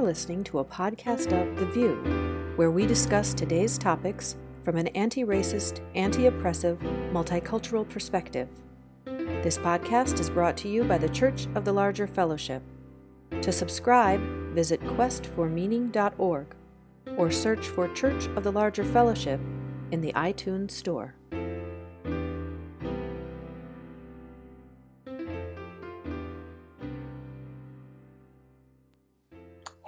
You're listening to a podcast of The View, where we discuss today's topics from an anti racist, anti oppressive, multicultural perspective. This podcast is brought to you by the Church of the Larger Fellowship. To subscribe, visit questformeaning.org or search for Church of the Larger Fellowship in the iTunes Store.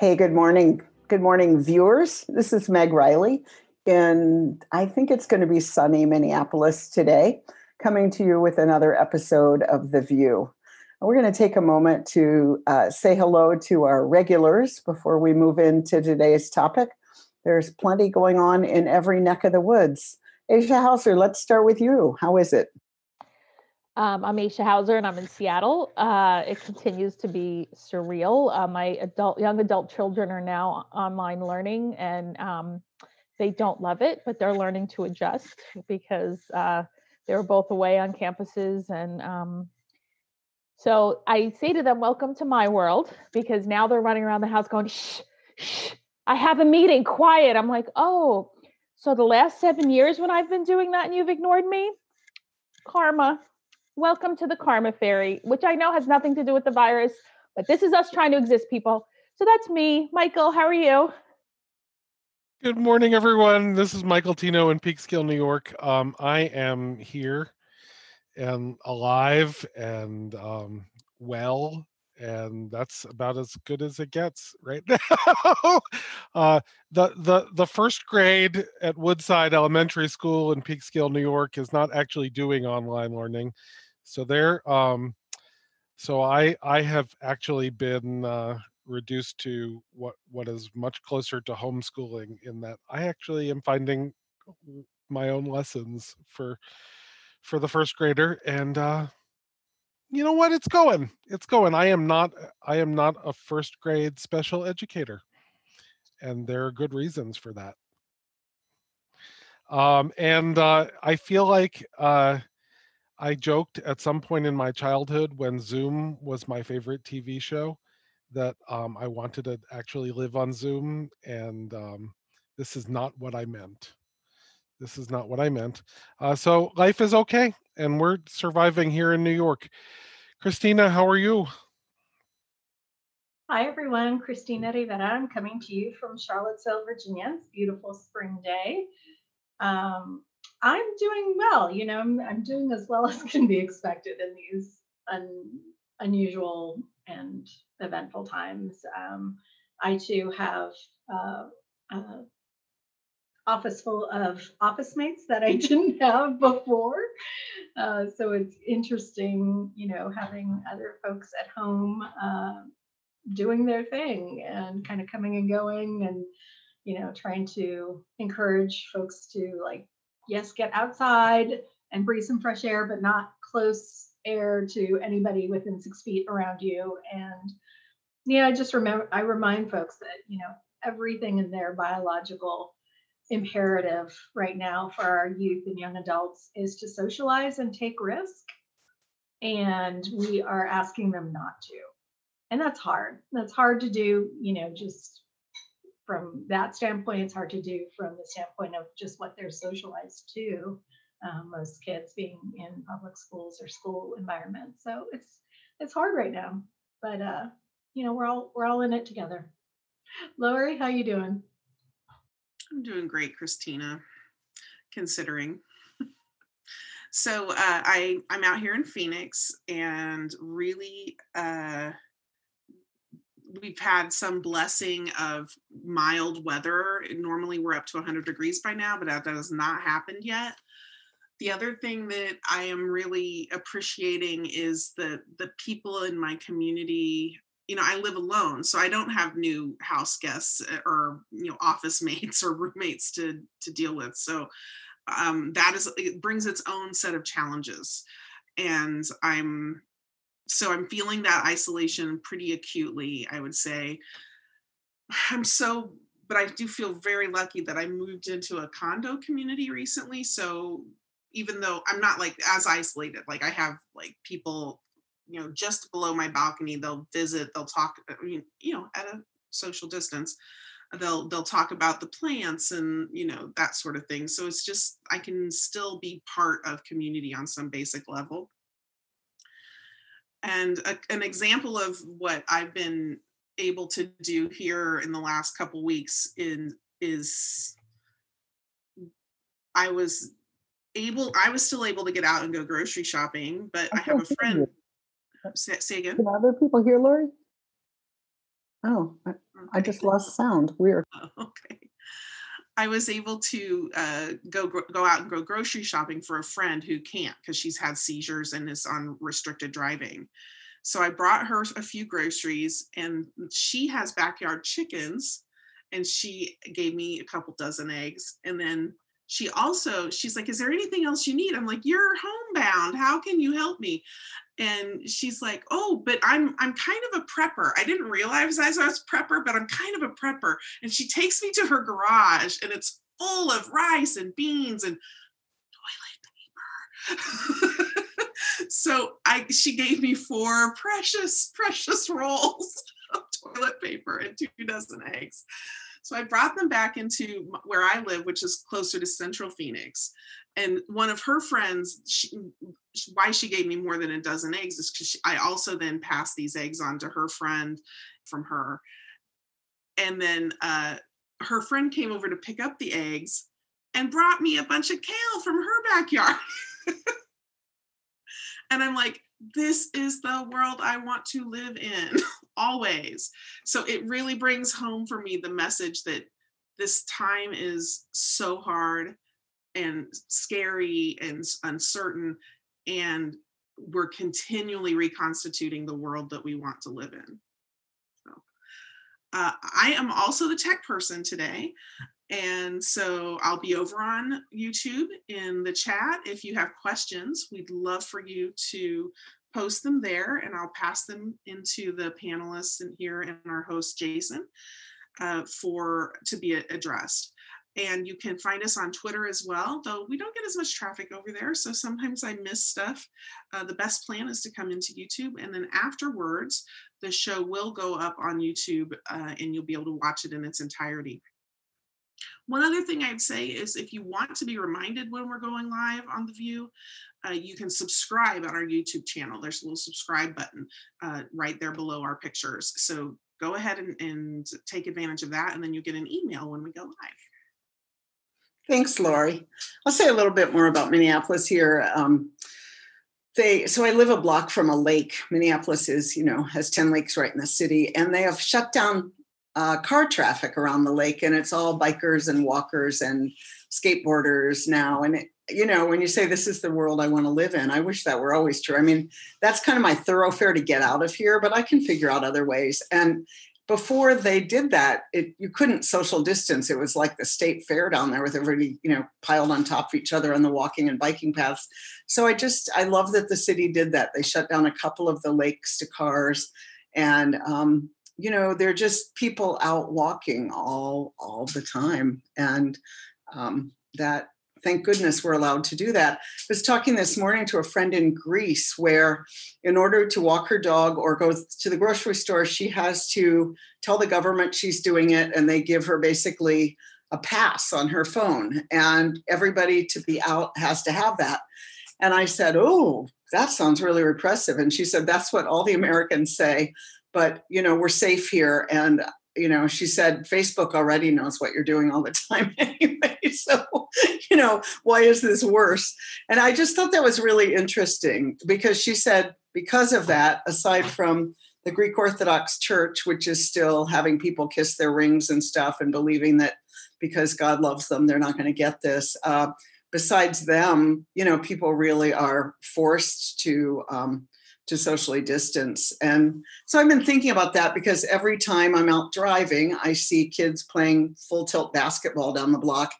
Hey, good morning. Good morning, viewers. This is Meg Riley, and I think it's going to be sunny Minneapolis today, coming to you with another episode of The View. We're going to take a moment to uh, say hello to our regulars before we move into today's topic. There's plenty going on in every neck of the woods. Aisha Hauser, let's start with you. How is it? Um, I'm Aisha Hauser and I'm in Seattle. Uh, it continues to be surreal. Uh, my adult, young adult children are now online learning and um, they don't love it, but they're learning to adjust because uh, they were both away on campuses. And um, so I say to them, Welcome to my world, because now they're running around the house going, Shh, shh, I have a meeting, quiet. I'm like, Oh, so the last seven years when I've been doing that and you've ignored me? Karma welcome to the karma fairy, which I know has nothing to do with the virus, but this is us trying to exist, people. So that's me. Michael, how are you? Good morning, everyone. This is Michael Tino in Peekskill, New York. Um, I am here and alive and um, well, and that's about as good as it gets right now. uh, the the the first grade at Woodside Elementary School in Peekskill, New York, is not actually doing online learning. So they're um, so I I have actually been uh, reduced to what what is much closer to homeschooling in that I actually am finding my own lessons for for the first grader and uh you know what? It's going it's going. I am not i am not a first grade special educator and there are good reasons for that. Um and uh i feel like uh I joked at some point in my childhood when Zoom was my favorite TV show that um, I wanted to actually live on Zoom, and um, this is not what I meant. This is not what I meant. Uh, so life is okay, and we're surviving here in New York. Christina, how are you? Hi, everyone. Christina Rivera. I'm coming to you from Charlottesville, Virginia. It's beautiful spring day. Um, I'm doing well. You know, I'm, I'm doing as well as can be expected in these un, unusual and eventful times. Um, I too have uh, uh, office full of office mates that I didn't have before. Uh, so it's interesting, you know, having other folks at home uh, doing their thing and kind of coming and going and, you know, trying to encourage folks to like yes, get outside and breathe some fresh air, but not close air to anybody within six feet around you. And yeah, I just remember, I remind folks that, you know, everything in their biological imperative right now for our youth and young adults is to socialize and take risk. And we are asking them not to. And that's hard. That's hard to do, you know, just from that standpoint, it's hard to do from the standpoint of just what they're socialized to. Um, most kids being in public schools or school environments, so it's it's hard right now. But uh, you know, we're all we're all in it together. Lori, how you doing? I'm doing great, Christina. Considering. so uh, I I'm out here in Phoenix and really uh, we've had some blessing of mild weather. Normally we're up to 100 degrees by now, but that has not happened yet. The other thing that I am really appreciating is that the people in my community, you know, I live alone, so I don't have new house guests eh, or you know office mates or roommates to to deal with. So um, that is it brings its own set of challenges, and I'm so I'm feeling that isolation pretty acutely, I would say. I'm so, but I do feel very lucky that I moved into a condo community recently. So even though I'm not like as isolated, like I have like people, you know, just below my balcony, they'll visit, they'll talk, uh, I mean, you know, at a social distance they'll they'll talk about the plants and you know that sort of thing so it's just i can still be part of community on some basic level and a, an example of what i've been able to do here in the last couple weeks in is i was able i was still able to get out and go grocery shopping but i have a friend say, say again Can other people hear Lori? Oh, I, oh, I just lost sound. Weird. Oh, okay. I was able to uh, go go out and go grocery shopping for a friend who can't because she's had seizures and is on restricted driving. So I brought her a few groceries, and she has backyard chickens, and she gave me a couple dozen eggs. And then she also she's like, "Is there anything else you need?" I'm like, "You're homebound. How can you help me?" And she's like oh but i'm i'm kind of a prepper. I didn't realize i was a prepper but i'm kind of a prepper. And she takes me to her garage and it's full of rice and beans and toilet paper. So i she gave me four precious precious rolls of toilet paper and two dozen eggs so i brought them back into where i live which is closer to central phoenix and one of her friends she, why she gave me more than a dozen eggs is because I also then passed these eggs on to her friend from her. And then uh, her friend came over to pick up the eggs and brought me a bunch of kale from her backyard. and I'm like, this is the world I want to live in always. So it really brings home for me the message that this time is so hard and scary and uncertain and we're continually reconstituting the world that we want to live in. So, uh, I am also the tech person today. And so I'll be over on YouTube in the chat. If you have questions, we'd love for you to post them there and I'll pass them into the panelists and here and our host, Jason, uh, for to be addressed. And you can find us on Twitter as well, though we don't get as much traffic over there. So sometimes I miss stuff. Uh, the best plan is to come into YouTube. And then afterwards, the show will go up on YouTube uh, and you'll be able to watch it in its entirety. One other thing I'd say is if you want to be reminded when we're going live on The View, uh, you can subscribe on our YouTube channel. There's a little subscribe button uh, right there below our pictures. So go ahead and, and take advantage of that, and then you'll get an email when we go live. Thanks, Lori. I'll say a little bit more about Minneapolis here. Um, they so I live a block from a lake. Minneapolis is, you know, has 10 lakes right in the city, and they have shut down uh, car traffic around the lake, and it's all bikers and walkers and skateboarders now. And it, you know, when you say this is the world I want to live in, I wish that were always true. I mean, that's kind of my thoroughfare to get out of here, but I can figure out other ways. And before they did that, it you couldn't social distance. It was like the state fair down there with everybody, you know, piled on top of each other on the walking and biking paths. So I just I love that the city did that. They shut down a couple of the lakes to cars, and um, you know, they're just people out walking all all the time, and um, that thank goodness we're allowed to do that. I was talking this morning to a friend in Greece where, in order to walk her dog or go to the grocery store, she has to tell the government she's doing it, and they give her basically a pass on her phone. And everybody to be out has to have that. And I said, Oh, that sounds really repressive. And she said, That's what all the Americans say. But, you know, we're safe here. And, you know, she said, Facebook already knows what you're doing all the time anyway. So, you know, why is this worse? And I just thought that was really interesting because she said, because of that, aside from the Greek Orthodox Church, which is still having people kiss their rings and stuff and believing that because God loves them, they're not going to get this. Uh, besides them, you know, people really are forced to um, to socially distance. And so I've been thinking about that because every time I'm out driving, I see kids playing full tilt basketball down the block.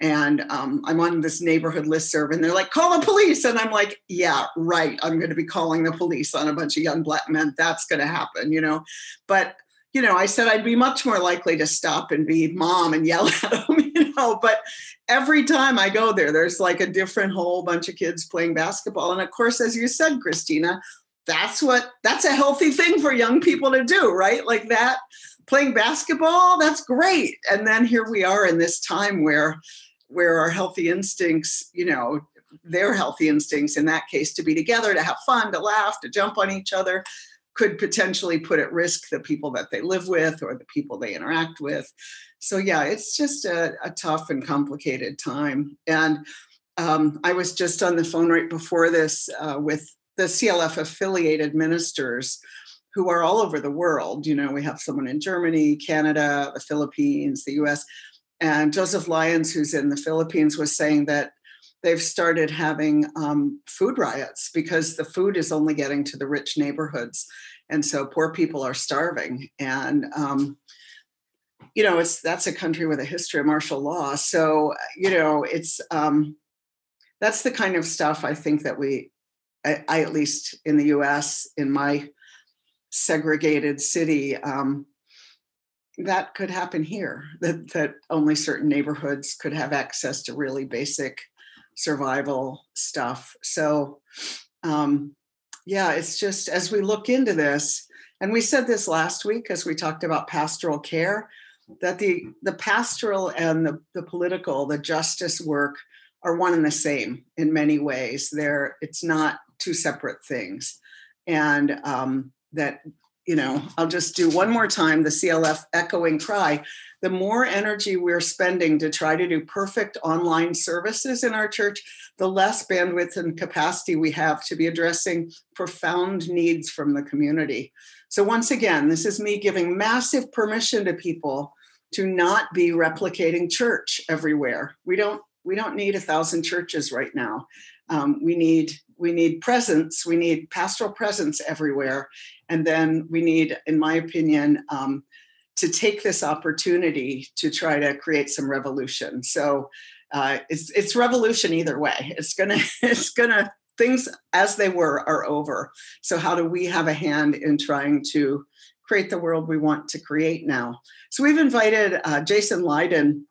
And um, I'm on this neighborhood listserv, and they're like, call the police. And I'm like, yeah, right. I'm going to be calling the police on a bunch of young black men. That's going to happen, you know. But, you know, I said I'd be much more likely to stop and be mom and yell at them, you know. But every time I go there, there's like a different whole bunch of kids playing basketball. And of course, as you said, Christina, that's what that's a healthy thing for young people to do, right? Like that playing basketball, that's great. And then here we are in this time where where our healthy instincts, you know, their healthy instincts in that case to be together, to have fun, to laugh, to jump on each other, could potentially put at risk the people that they live with or the people they interact with. So, yeah, it's just a, a tough and complicated time. And um, I was just on the phone right before this uh, with the CLF affiliated ministers who are all over the world. You know, we have someone in Germany, Canada, the Philippines, the US. And Joseph Lyons, who's in the Philippines, was saying that they've started having um, food riots because the food is only getting to the rich neighborhoods. And so poor people are starving. And, um, you know, it's that's a country with a history of martial law. So, you know, it's um, that's the kind of stuff I think that we, I, I at least in the US, in my segregated city, um, that could happen here that that only certain neighborhoods could have access to really basic survival stuff. So um, yeah it's just as we look into this and we said this last week as we talked about pastoral care that the the pastoral and the, the political the justice work are one and the same in many ways. They're it's not two separate things. And um, that you know, I'll just do one more time the CLF echoing cry. The more energy we're spending to try to do perfect online services in our church, the less bandwidth and capacity we have to be addressing profound needs from the community. So, once again, this is me giving massive permission to people to not be replicating church everywhere. We don't we don't need a thousand churches right now. Um, we need we need presence. We need pastoral presence everywhere, and then we need, in my opinion, um, to take this opportunity to try to create some revolution. So uh, it's it's revolution either way. It's gonna it's gonna things as they were are over. So how do we have a hand in trying to create the world we want to create now? So we've invited uh, Jason Lydon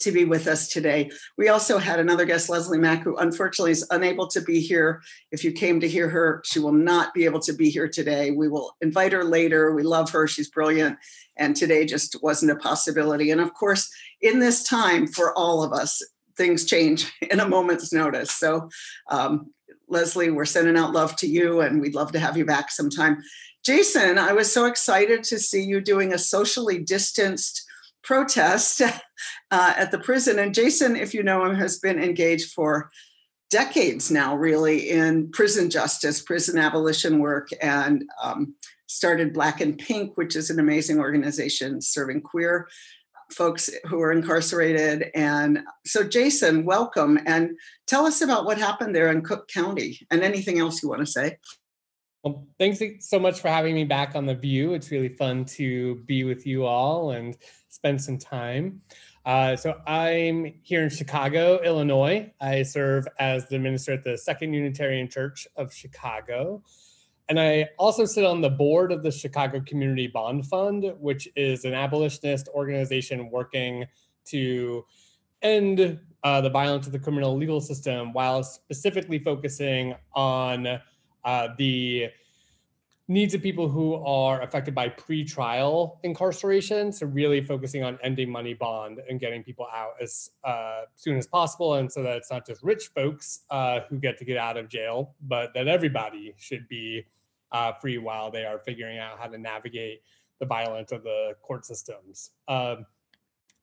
to be with us today. We also had another guest, Leslie Mack, who unfortunately is unable to be here. If you came to hear her, she will not be able to be here today. We will invite her later. We love her, she's brilliant. And today just wasn't a possibility. And of course, in this time for all of us, things change in a moment's notice. So, um, Leslie, we're sending out love to you, and we'd love to have you back sometime. Jason, I was so excited to see you doing a socially distanced protest uh, at the prison. And Jason, if you know him, has been engaged for decades now, really, in prison justice, prison abolition work, and um, started Black and Pink, which is an amazing organization serving queer folks who are incarcerated. And so, Jason, welcome and tell us about what happened there in Cook County and anything else you want to say. Well, thanks so much for having me back on The View. It's really fun to be with you all and spend some time. Uh, so I'm here in Chicago, Illinois. I serve as the minister at the Second Unitarian Church of Chicago. And I also sit on the board of the Chicago Community Bond Fund, which is an abolitionist organization working to end uh, the violence of the criminal legal system while specifically focusing on uh, the needs of people who are affected by pre-trial incarceration. So really focusing on ending money bond and getting people out as uh, soon as possible, and so that it's not just rich folks uh, who get to get out of jail, but that everybody should be uh, free while they are figuring out how to navigate the violence of the court systems. Um,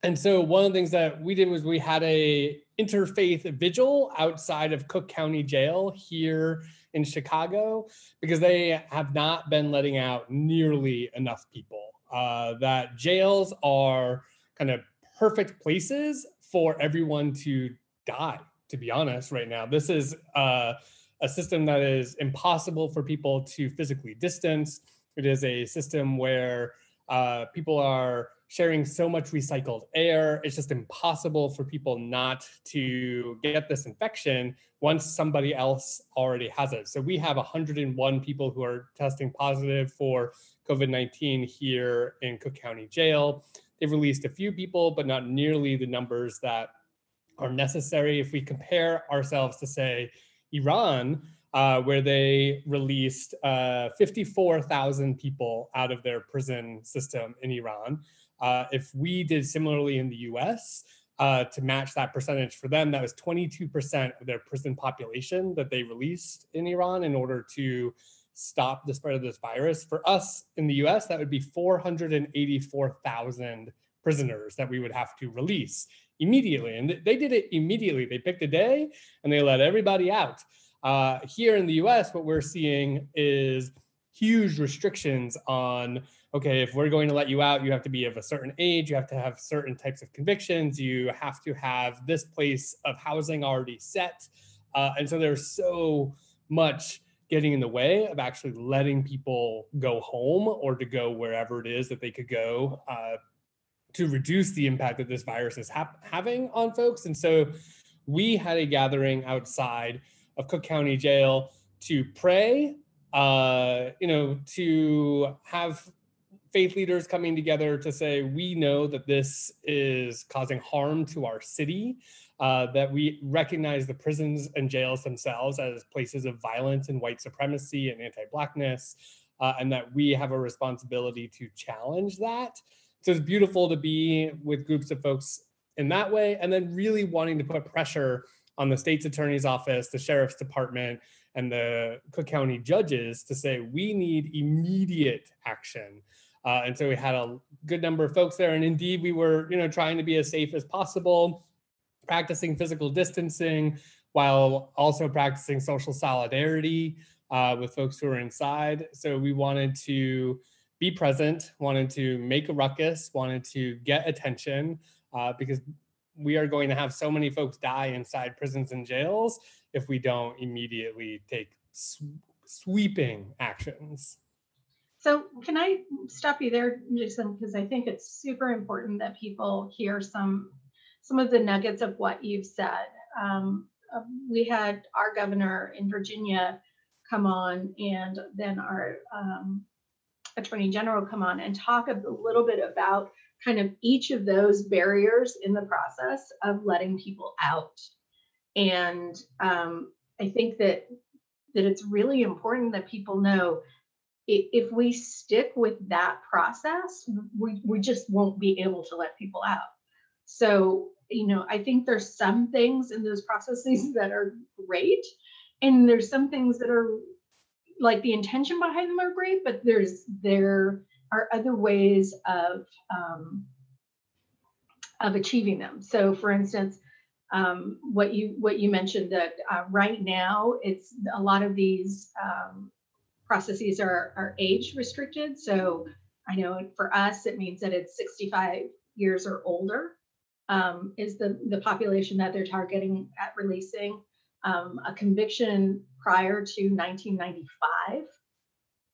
and so one of the things that we did was we had a interfaith vigil outside of Cook County Jail here in Chicago because they have not been letting out nearly enough people. Uh, that jails are kind of perfect places for everyone to die, to be honest, right now. This is uh, a system that is impossible for people to physically distance. It is a system where uh, people are sharing so much recycled air. It's just impossible for people not to get this infection once somebody else already has it. So we have 101 people who are testing positive for COVID 19 here in Cook County Jail. They've released a few people, but not nearly the numbers that are necessary. If we compare ourselves to, say, Iran, uh, where they released uh, 54,000 people out of their prison system in Iran. Uh, if we did similarly in the US, uh, to match that percentage for them, that was 22% of their prison population that they released in Iran in order to stop the spread of this virus. For us in the US, that would be 484,000 prisoners that we would have to release immediately. And they did it immediately. They picked a day and they let everybody out. Uh, here in the US, what we're seeing is huge restrictions on okay, if we're going to let you out, you have to be of a certain age, you have to have certain types of convictions, you have to have this place of housing already set. Uh, and so there's so much getting in the way of actually letting people go home or to go wherever it is that they could go uh, to reduce the impact that this virus is ha- having on folks. And so we had a gathering outside of Cook County Jail to pray, uh, you know, to have faith leaders coming together to say, we know that this is causing harm to our city, uh, that we recognize the prisons and jails themselves as places of violence and white supremacy and anti Blackness, uh, and that we have a responsibility to challenge that. So it's beautiful to be with groups of folks in that way, and then really wanting to put pressure on the state's attorney's office, the sheriff's department, and the Cook County judges to say we need immediate action. Uh, and so we had a good number of folks there, and indeed we were, you know, trying to be as safe as possible, practicing physical distancing while also practicing social solidarity uh, with folks who are inside. So we wanted to be present, wanted to make a ruckus, wanted to get attention uh, because we are going to have so many folks die inside prisons and jails if we don't immediately take sw- sweeping actions. So, can I stop you there, Jason? Because I think it's super important that people hear some some of the nuggets of what you've said. Um, uh, we had our governor in Virginia come on, and then our um, attorney general come on and talk a little bit about kind of each of those barriers in the process of letting people out. And um, I think that that it's really important that people know if we stick with that process, we, we just won't be able to let people out. So, you know, I think there's some things in those processes that are great, and there's some things that are like the intention behind them are great, but there's there are other ways of um, of achieving them. So, for instance, um, what you what you mentioned that uh, right now it's a lot of these um, processes are, are age restricted. So I know for us it means that it's 65 years or older um, is the the population that they're targeting at releasing. Um, a conviction prior to 1995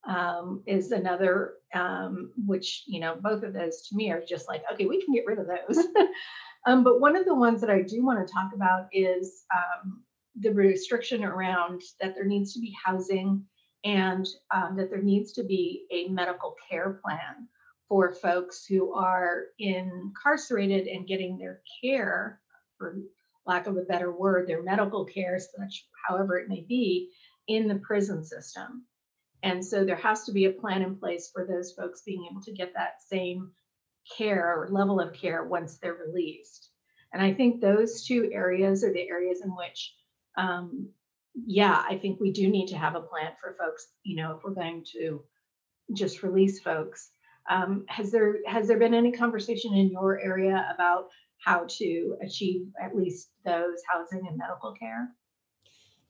um, is another, um, which, you know, both of those to me are just like, okay, we can get rid of those. um, but one of the ones that I do want to talk about is um, the restriction around that there needs to be housing and um, that there needs to be a medical care plan for folks who are incarcerated and getting their care, for lack of a better word, their medical care, such however it may be, in the prison system. And so there has to be a plan in place for those folks being able to get that same care or level of care once they're released. And I think those two areas are the areas in which, um, yeah, I think we do need to have a plan for folks. You know, if we're going to just release folks, um, has there has there been any conversation in your area about how to achieve at least those housing and medical care?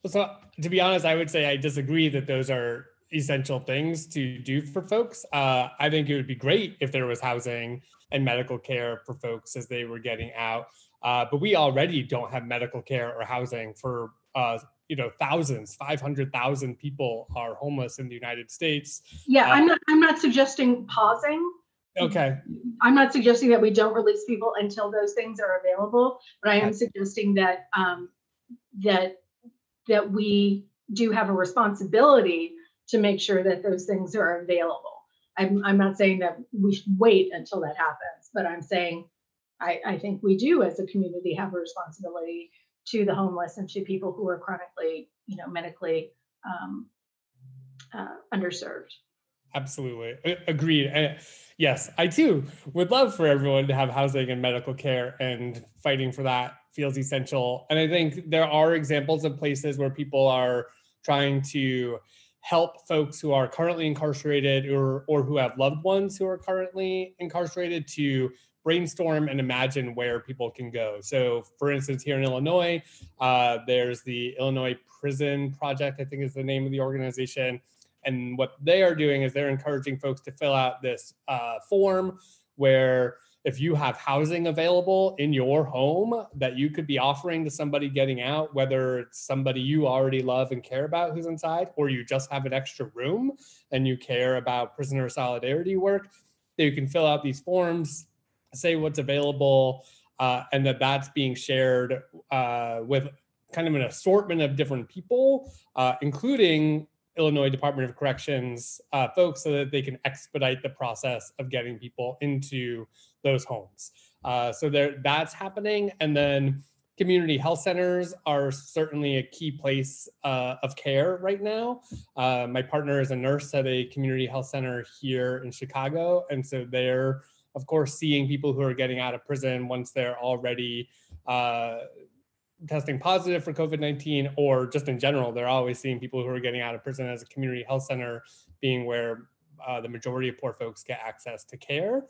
So, to be honest, I would say I disagree that those are essential things to do for folks. Uh, I think it would be great if there was housing and medical care for folks as they were getting out. Uh, but we already don't have medical care or housing for uh, you know thousands, five hundred thousand people are homeless in the United States. Yeah, I'm uh, not. I'm not suggesting pausing. Okay. I'm not suggesting that we don't release people until those things are available, but I am suggesting that um, that that we do have a responsibility to make sure that those things are available. I'm, I'm not saying that we should wait until that happens, but I'm saying I, I think we do as a community have a responsibility to the homeless and to people who are chronically, you know, medically um, uh, underserved. Absolutely. Agreed. Yes, I too would love for everyone to have housing and medical care, and fighting for that feels essential. And I think there are examples of places where people are trying to help folks who are currently incarcerated or, or who have loved ones who are currently incarcerated to brainstorm and imagine where people can go. So, for instance, here in Illinois, uh, there's the Illinois Prison Project, I think is the name of the organization. And what they are doing is they're encouraging folks to fill out this uh, form where if you have housing available in your home that you could be offering to somebody getting out, whether it's somebody you already love and care about who's inside, or you just have an extra room and you care about prisoner solidarity work, that you can fill out these forms, say what's available, uh, and that that's being shared uh, with kind of an assortment of different people, uh, including Illinois Department of Corrections uh, folks so that they can expedite the process of getting people into those homes. Uh, so there, that's happening. And then community health centers are certainly a key place uh, of care right now. Uh, my partner is a nurse at a community health center here in Chicago. And so they're, of course, seeing people who are getting out of prison once they're already uh, testing positive for COVID 19, or just in general, they're always seeing people who are getting out of prison as a community health center being where uh, the majority of poor folks get access to care.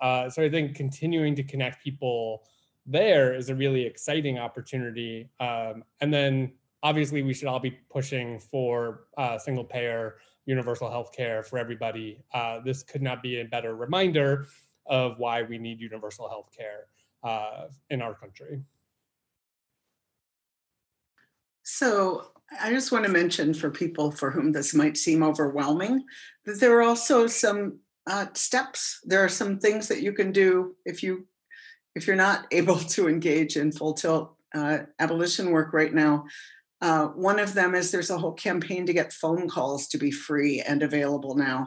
Uh, so I think continuing to connect people there is a really exciting opportunity. Um, and then obviously, we should all be pushing for uh, single payer universal health care for everybody. Uh, this could not be a better reminder of why we need universal health care uh, in our country. So I just want to mention for people for whom this might seem overwhelming that there are also some uh, steps. There are some things that you can do if you if you're not able to engage in full tilt uh, abolition work right now. Uh, one of them is there's a whole campaign to get phone calls to be free and available now.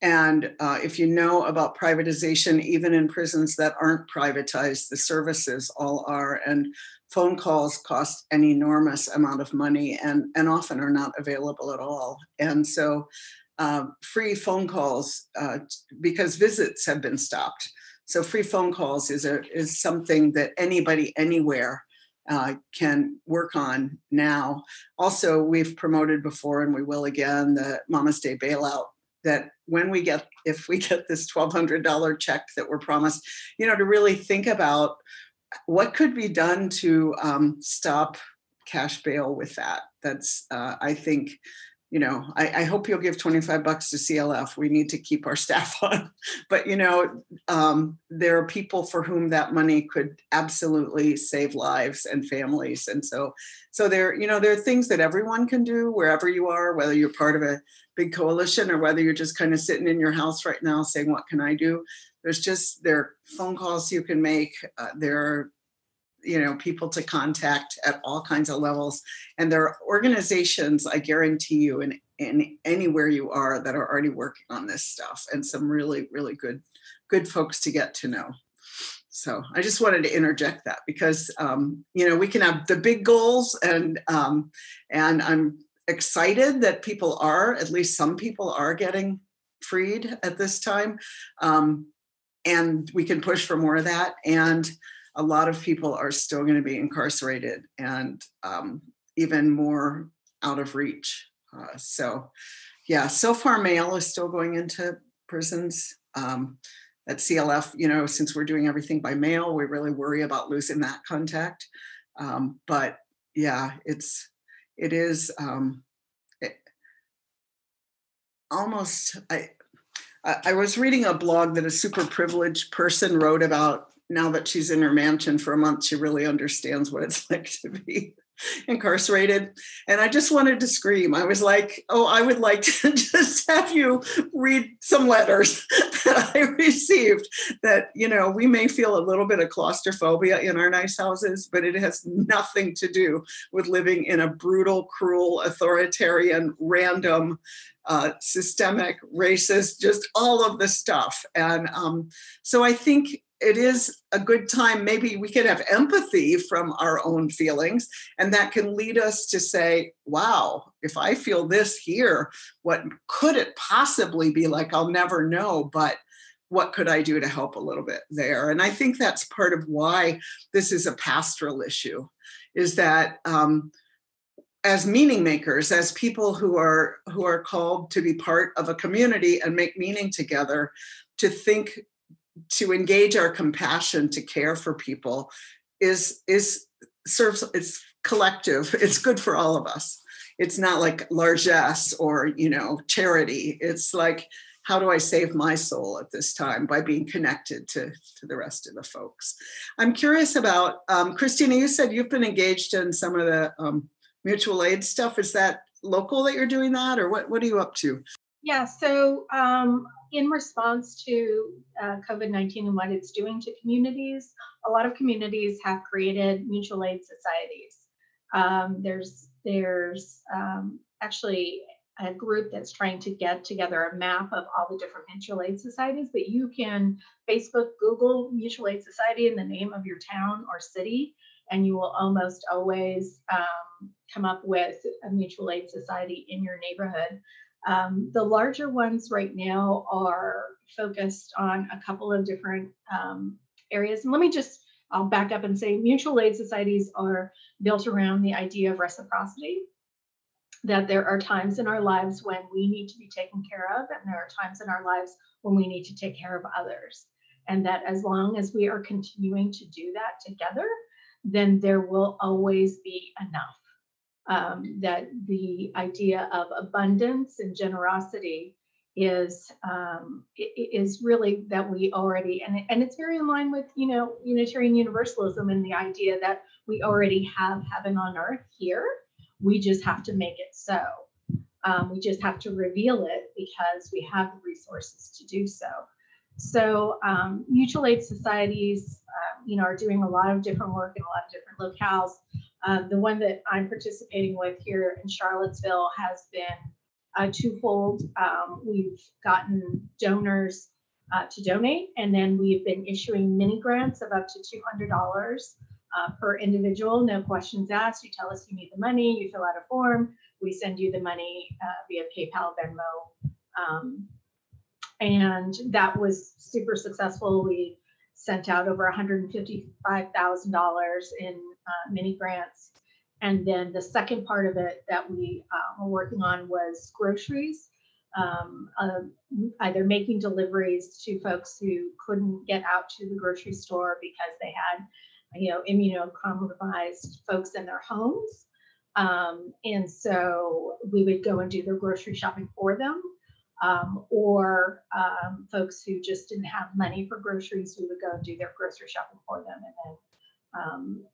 And uh, if you know about privatization, even in prisons that aren't privatized, the services all are. And phone calls cost an enormous amount of money and, and often are not available at all. And so, uh, free phone calls uh, because visits have been stopped. So, free phone calls is a is something that anybody anywhere uh, can work on now. Also, we've promoted before, and we will again, the Mama's Day bailout. That when we get, if we get this $1,200 check that we're promised, you know, to really think about what could be done to um, stop cash bail with that? That's, uh, I think, you know, I, I, hope you'll give 25 bucks to CLF. We need to keep our staff on. But, you know, um, there are people for whom that money could absolutely save lives and families. And so, so there, you know, there are things that everyone can do wherever you are, whether you're part of a big coalition or whether you're just kind of sitting in your house right now saying, what can I do? there's just there are phone calls you can make uh, there are you know people to contact at all kinds of levels and there are organizations i guarantee you in, in anywhere you are that are already working on this stuff and some really really good good folks to get to know so i just wanted to interject that because um, you know we can have the big goals and um, and i'm excited that people are at least some people are getting freed at this time um, and we can push for more of that. And a lot of people are still going to be incarcerated and um, even more out of reach. Uh, so, yeah, so far mail is still going into prisons. Um, at CLF, you know, since we're doing everything by mail, we really worry about losing that contact. Um, but yeah, it's it is um, it, almost I I was reading a blog that a super privileged person wrote about now that she's in her mansion for a month, she really understands what it's like to be incarcerated. And I just wanted to scream. I was like, oh, I would like to just have you read some letters that I received that, you know, we may feel a little bit of claustrophobia in our nice houses, but it has nothing to do with living in a brutal, cruel, authoritarian, random, uh, systemic, racist, just all of the stuff. And um, so I think it is a good time. Maybe we can have empathy from our own feelings, and that can lead us to say, wow, if I feel this here, what could it possibly be like? I'll never know, but what could I do to help a little bit there? And I think that's part of why this is a pastoral issue, is that um, as meaning makers, as people who are who are called to be part of a community and make meaning together, to think to engage our compassion to care for people is is serves it's collective. It's good for all of us. It's not like largesse or you know charity. It's like how do i save my soul at this time by being connected to to the rest of the folks? I'm curious about um, christina you said you've been engaged in some of the um, mutual aid stuff. Is that local that you're doing that or what what are you up to yeah so um, in response to uh, COVID 19 and what it's doing to communities, a lot of communities have created mutual aid societies. Um, there's there's um, actually a group that's trying to get together a map of all the different mutual aid societies, but you can Facebook, Google mutual aid society in the name of your town or city, and you will almost always um, come up with a mutual aid society in your neighborhood. Um, the larger ones right now are focused on a couple of different um, areas. And let me just, I'll back up and say mutual aid societies are built around the idea of reciprocity, that there are times in our lives when we need to be taken care of, and there are times in our lives when we need to take care of others. And that as long as we are continuing to do that together, then there will always be enough um, that the idea of abundance and generosity is um, is really that we already and and it's very in line with you know Unitarian Universalism and the idea that we already have heaven on earth here. We just have to make it so. Um, we just have to reveal it because we have the resources to do so. So um, mutual aid societies, uh, you know, are doing a lot of different work in a lot of different locales. Um, the one that I'm participating with here in Charlottesville has been uh, twofold. Um, we've gotten donors uh, to donate, and then we've been issuing mini grants of up to $200 uh, per individual, no questions asked. You tell us you need the money, you fill out a form, we send you the money uh, via PayPal, Venmo. Um, and that was super successful. We sent out over $155,000 in uh, mini grants. And then the second part of it that we uh, were working on was groceries, um, uh, either making deliveries to folks who couldn't get out to the grocery store because they had, you know, immunocompromised folks in their homes. Um, and so we would go and do their grocery shopping for them. Um, or um, folks who just didn't have money for groceries, we would go and do their grocery shopping for them and then um,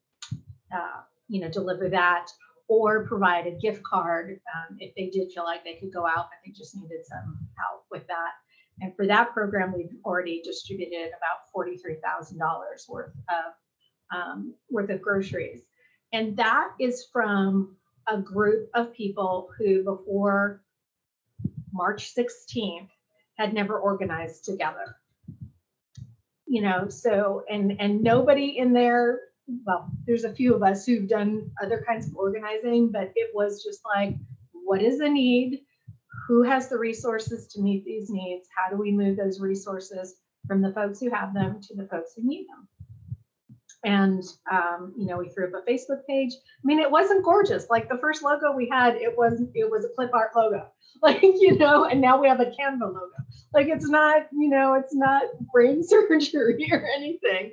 uh, you know, deliver that or provide a gift card um, if they did feel like they could go out, but they just needed some help with that. And for that program, we've already distributed about $43,000 worth of um, worth of groceries. And that is from a group of people who before March 16th had never organized together. You know, so and and nobody in there well, there's a few of us who've done other kinds of organizing, but it was just like, what is the need? Who has the resources to meet these needs? How do we move those resources from the folks who have them to the folks who need them? And um, you know, we threw up a Facebook page. I mean, it wasn't gorgeous. Like the first logo we had, it was it was a clip art logo. Like you know, and now we have a Canva logo. Like it's not you know, it's not brain surgery or anything.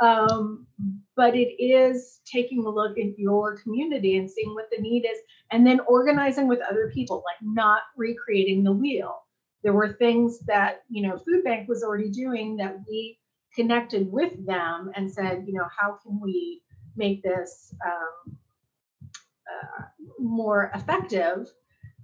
Um, but it is taking a look at your community and seeing what the need is and then organizing with other people like not recreating the wheel there were things that you know food bank was already doing that we connected with them and said you know how can we make this um, uh, more effective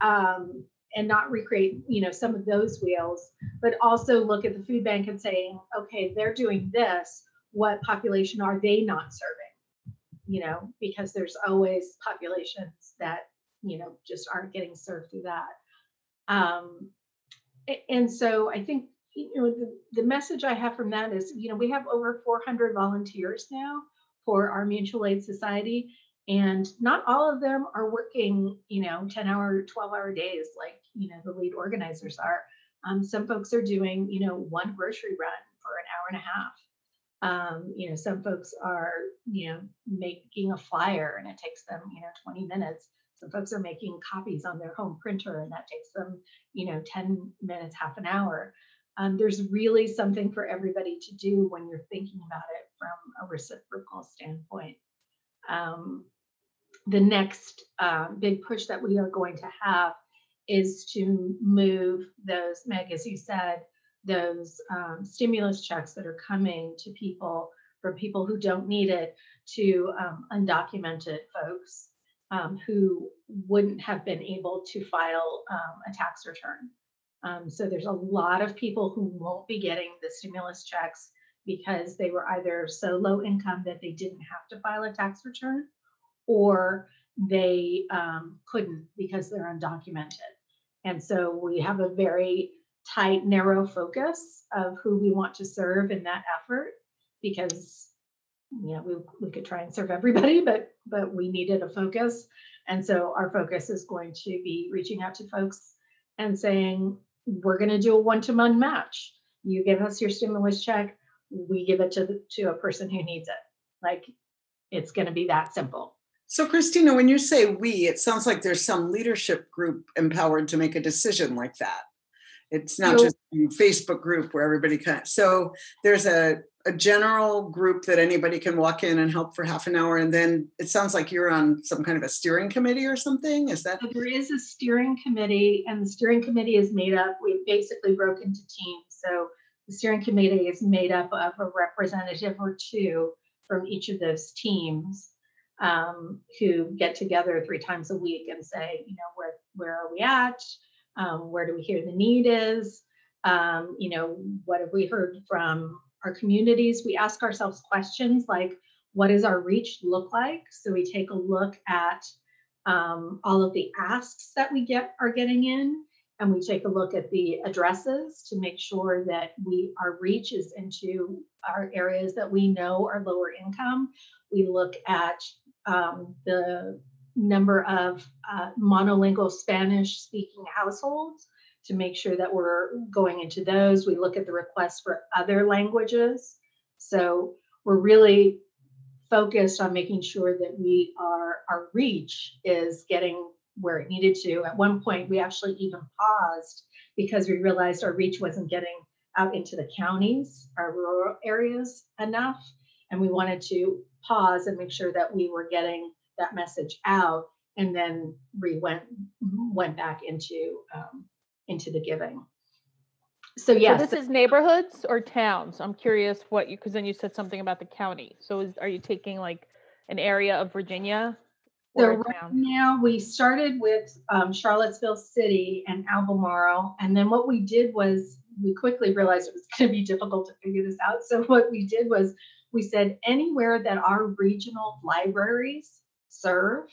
um, and not recreate you know some of those wheels but also look at the food bank and saying okay they're doing this what population are they not serving? You know, because there's always populations that, you know, just aren't getting served through that. Um, and so I think you know, the, the message I have from that is, you know, we have over 400 volunteers now for our mutual aid society, and not all of them are working, you know, 10 hour, 12 hour days like, you know, the lead organizers are. Um, some folks are doing, you know, one grocery run for an hour and a half. Um, you know, some folks are, you know, making a flyer and it takes them, you know, 20 minutes. Some folks are making copies on their home printer and that takes them, you know, 10 minutes, half an hour. Um, there's really something for everybody to do when you're thinking about it from a reciprocal standpoint. Um, the next uh, big push that we are going to have is to move those, Meg, as you said, those um, stimulus checks that are coming to people for people who don't need it to um, undocumented folks um, who wouldn't have been able to file um, a tax return. Um, so there's a lot of people who won't be getting the stimulus checks because they were either so low income that they didn't have to file a tax return or they um, couldn't because they're undocumented. And so we have a very tight, narrow focus of who we want to serve in that effort because know we, we could try and serve everybody, but but we needed a focus. And so our focus is going to be reaching out to folks and saying, we're going to do a one-to-one match. You give us your stimulus check, we give it to the, to a person who needs it. Like it's going to be that simple. So, Christina, when you say we, it sounds like there's some leadership group empowered to make a decision like that. It's not just a Facebook group where everybody can. So, there's a, a general group that anybody can walk in and help for half an hour. And then it sounds like you're on some kind of a steering committee or something. Is that? So there is a steering committee, and the steering committee is made up, we basically broke into teams. So, the steering committee is made up of a representative or two from each of those teams um, who get together three times a week and say, you know, where where are we at? Um, where do we hear the need is? Um, you know, what have we heard from our communities? We ask ourselves questions like, what does our reach look like? So we take a look at um, all of the asks that we get are getting in, and we take a look at the addresses to make sure that we our reach is into our areas that we know are lower income. We look at um, the number of uh, monolingual Spanish speaking households to make sure that we're going into those. We look at the requests for other languages. So we're really focused on making sure that we are our reach is getting where it needed to. At one point, we actually even paused because we realized our reach wasn't getting out into the counties, our rural areas enough. And we wanted to pause and make sure that we were getting that message out and then re went went back into um, into the giving. So yeah so this is neighborhoods or towns? I'm curious what you because then you said something about the county. So is, are you taking like an area of virginia so right now we started with um, charlottesville city and albemarle. And then what we did was we quickly realized it was going to be difficult to figure this out. So what we did was we said anywhere that our regional libraries serve,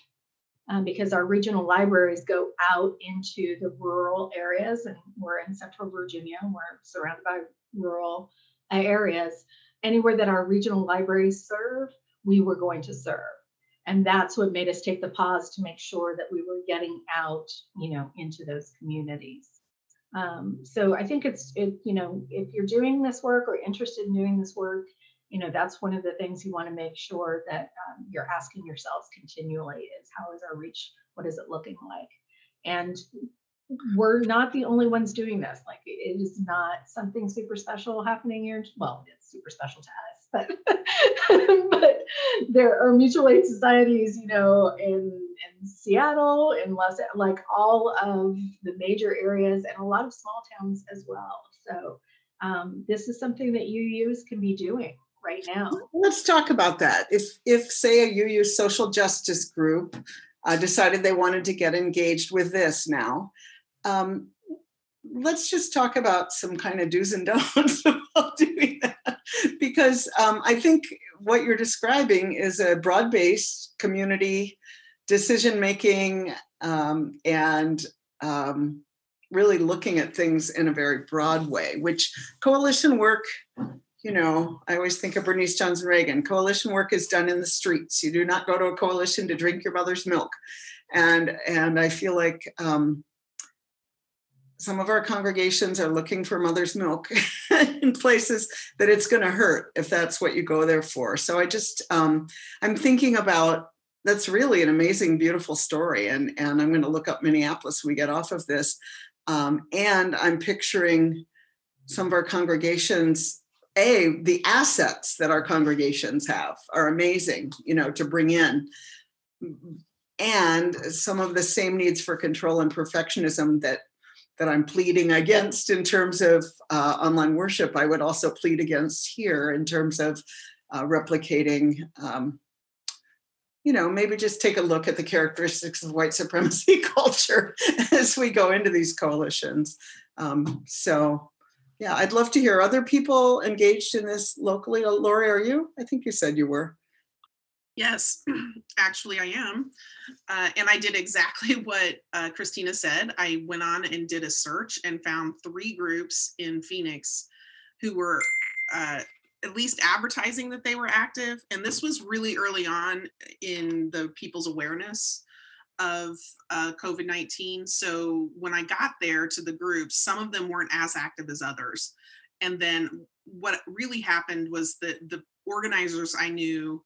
um, because our regional libraries go out into the rural areas, and we're in central Virginia, and we're surrounded by rural areas. Anywhere that our regional libraries serve, we were going to serve. And that's what made us take the pause to make sure that we were getting out, you know, into those communities. Um, so I think it's, it, you know, if you're doing this work or interested in doing this work, you know that's one of the things you want to make sure that um, you're asking yourselves continually is how is our reach? What is it looking like? And we're not the only ones doing this. Like it is not something super special happening here. Well it's super special to us but but there are mutual aid societies you know in in seattle in los like all of the major areas and a lot of small towns as well. So um, this is something that UUs can be doing right now. Let's talk about that. If if say a UU social justice group uh, decided they wanted to get engaged with this now, um, let's just talk about some kind of do's and don'ts about doing that, because um, I think what you're describing is a broad-based community decision making um, and um, really looking at things in a very broad way, which coalition work, you know, I always think of Bernice Johnson Reagon. Coalition work is done in the streets. You do not go to a coalition to drink your mother's milk. And and I feel like um, some of our congregations are looking for mother's milk in places that it's going to hurt if that's what you go there for. So I just um, I'm thinking about that's really an amazing, beautiful story, and and I'm going to look up Minneapolis when we get off of this, um, and I'm picturing some of our congregations. A the assets that our congregations have are amazing, you know, to bring in and some of the same needs for control and perfectionism that that I'm pleading against in terms of uh, online worship, I would also plead against here in terms of uh, replicating. Um, you know, maybe just take a look at the characteristics of white supremacy culture as we go into these coalitions. Um, so, yeah, I'd love to hear other people engaged in this locally. Uh, Lori, are you? I think you said you were. Yes, actually, I am. Uh, and I did exactly what uh, Christina said. I went on and did a search and found three groups in Phoenix who were uh, at least advertising that they were active. And this was really early on in the people's awareness of uh, COVID 19. So when I got there to the groups, some of them weren't as active as others. And then what really happened was that the organizers I knew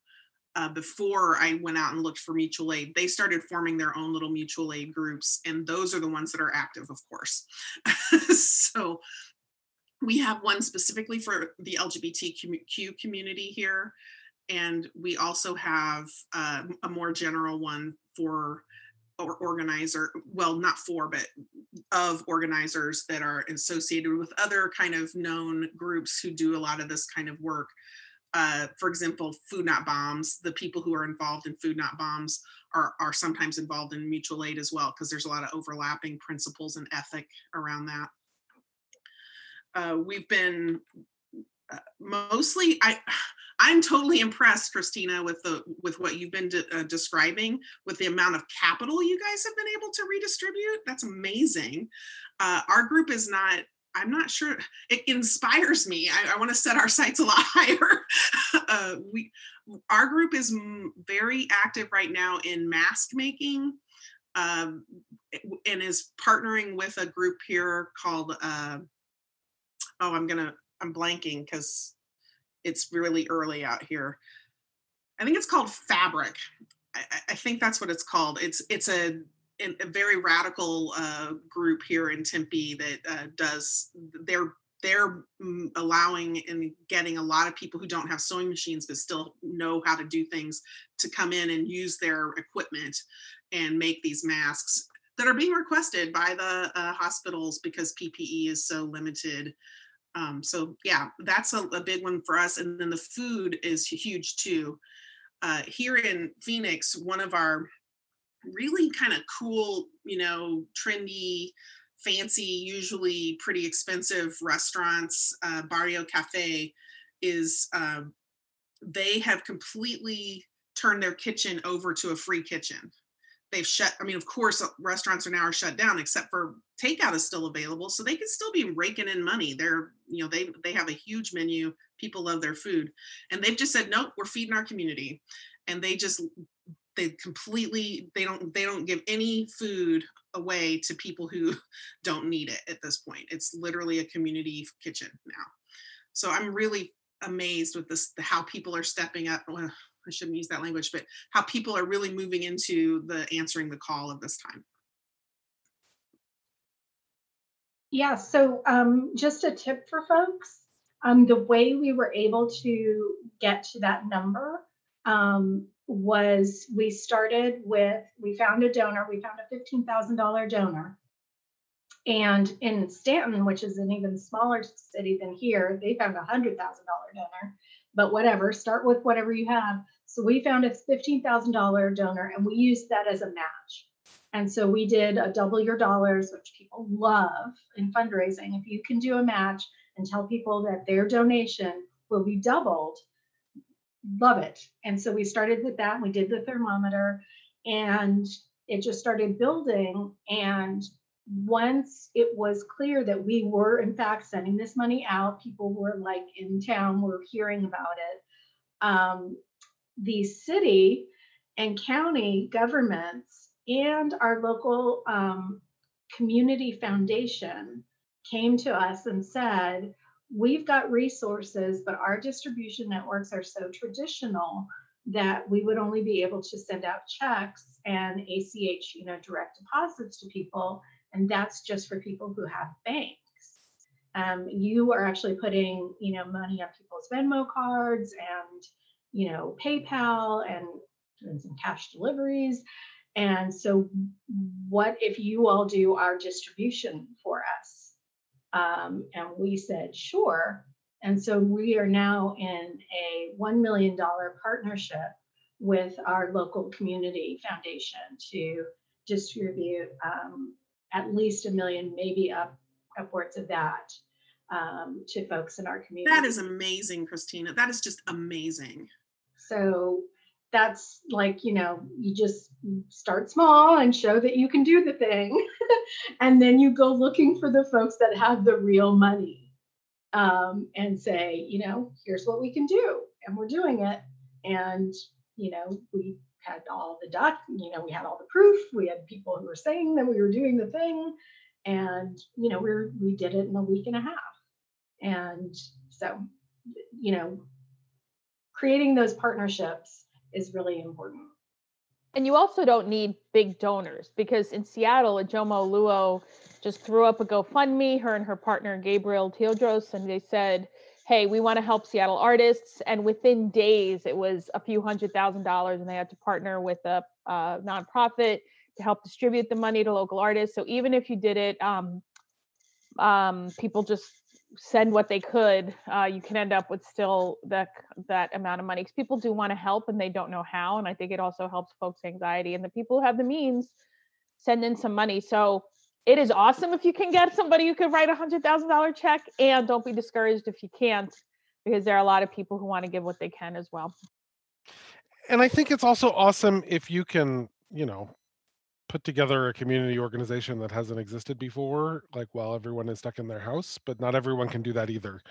uh, before I went out and looked for mutual aid, they started forming their own little mutual aid groups, and those are the ones that are active, of course. so we have one specifically for the LGBTQ community here, and we also have uh, a more general one for or organizer well not for but of organizers that are associated with other kind of known groups who do a lot of this kind of work uh, for example, food not bombs, the people who are involved in food not bombs are, are sometimes involved in mutual aid as well, because there's a lot of overlapping principles and ethic around that. Uh, we've been mostly, I, I'm totally impressed, Christina, with the with what you've been de- uh, describing, with the amount of capital you guys have been able to redistribute. That's amazing. Uh, our group is not I'm not sure. It inspires me. I, I want to set our sights a lot higher. uh, we, our group is very active right now in mask making, um, and is partnering with a group here called. Uh, oh, I'm gonna. I'm blanking because it's really early out here. I think it's called Fabric. I, I think that's what it's called. It's it's a a very radical uh, group here in Tempe that uh, does they're they're mm, allowing and getting a lot of people who don't have sewing machines but still know how to do things to come in and use their equipment and make these masks that are being requested by the uh, hospitals because PPE is so limited. Um, so yeah, that's a, a, big one for us. And then the food is huge too. Uh, here in Phoenix, one of our really kind of cool, you know, trendy, fancy, usually pretty expensive restaurants, uh, Barrio Cafe, is uh, they have completely turned their kitchen over to a free kitchen. They've shut. I mean, of course, uh, restaurants are now are shut down, except for takeout is still available, so they can still be raking in money. They're, you know, they they have a huge menu. People love their food, and they've just said, nope, we're feeding our community, and they just they completely they don't they don't give any food away to people who don't need it at this point it's literally a community kitchen now so i'm really amazed with this how people are stepping up well, i shouldn't use that language but how people are really moving into the answering the call of this time. Yeah so um, just a tip for folks um, the way we were able to get to that number um, was we started with we found a donor we found a $15000 donor. And in staunton which is an even smaller city than here they found a $100000 donor but whatever start with whatever you have so we found a $15000 donor and we used that as a match and so we did a double your dollars which people love in fundraising if you can do a match and tell people that their donation will be doubled love it. And so we started with that. We did the thermometer and it just started building. And once it was clear that we were in fact sending this money out, people were like in town were hearing about it. Um, the city and county governments and our local um, community foundation came to us and said, We've got resources, but our distribution networks are so traditional that we would only be able to send out checks and ACH, you know, direct deposits to people. And that's just for people who have banks. Um, you are actually putting, you know, money on people's Venmo cards and, you know, PayPal and doing some cash deliveries. And so, what if you all do our distribution for us? Um, and we said, sure. And so, we are now in a $1 million partnership with our local community foundation to distribute um, at least a million, maybe up upwards of that um, to folks in our community. That is amazing, Christina. That is just amazing. So that's like you know you just start small and show that you can do the thing and then you go looking for the folks that have the real money um, and say you know here's what we can do and we're doing it and you know we had all the doc you know we had all the proof we had people who were saying that we were doing the thing and you know we are we did it in a week and a half and so you know creating those partnerships is really important. And you also don't need big donors because in Seattle, Ijeoma Oluo just threw up a GoFundMe, her and her partner Gabriel Teodros, and they said, Hey, we want to help Seattle artists. And within days, it was a few hundred thousand dollars, and they had to partner with a, a nonprofit to help distribute the money to local artists. So even if you did it, um, um, people just send what they could, uh, you can end up with still that that amount of money. Because people do want to help and they don't know how, and I think it also helps folks' anxiety. And the people who have the means send in some money. So it is awesome if you can get somebody who could write a hundred thousand dollar check, and don't be discouraged if you can't, because there are a lot of people who want to give what they can as well. And I think it's also awesome if you can, you know, put together a community organization that hasn't existed before like while everyone is stuck in their house but not everyone can do that either.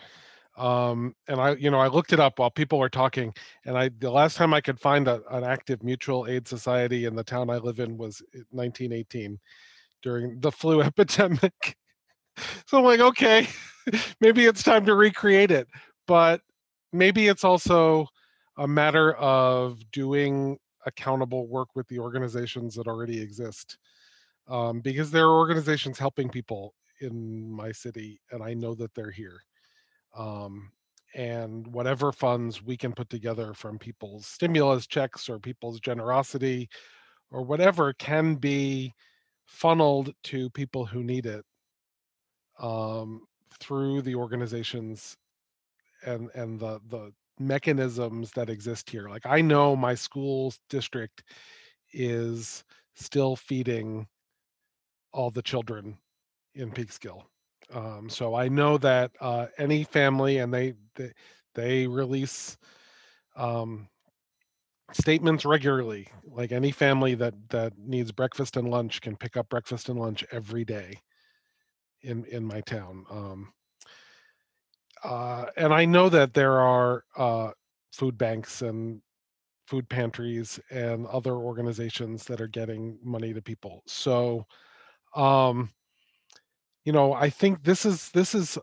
Um, and i you know i looked it up while people were talking and i the last time i could find a, an active mutual aid society in the town i live in was 1918 during the flu epidemic. So i'm like okay maybe it's time to recreate it. But maybe it's also a matter of doing accountable work with the organizations that already exist um, because there are organizations helping people in my city and i know that they're here um, and whatever funds we can put together from people's stimulus checks or people's generosity or whatever can be funneled to people who need it um, through the organizations and and the the mechanisms that exist here. Like I know my school district is still feeding all the children in Peekskill. Um, so I know that uh, any family and they they, they release um, statements regularly. Like any family that that needs breakfast and lunch can pick up breakfast and lunch every day in in my town. Um, uh, and I know that there are uh, food banks and food pantries and other organizations that are getting money to people. So, um, you know, I think this is this is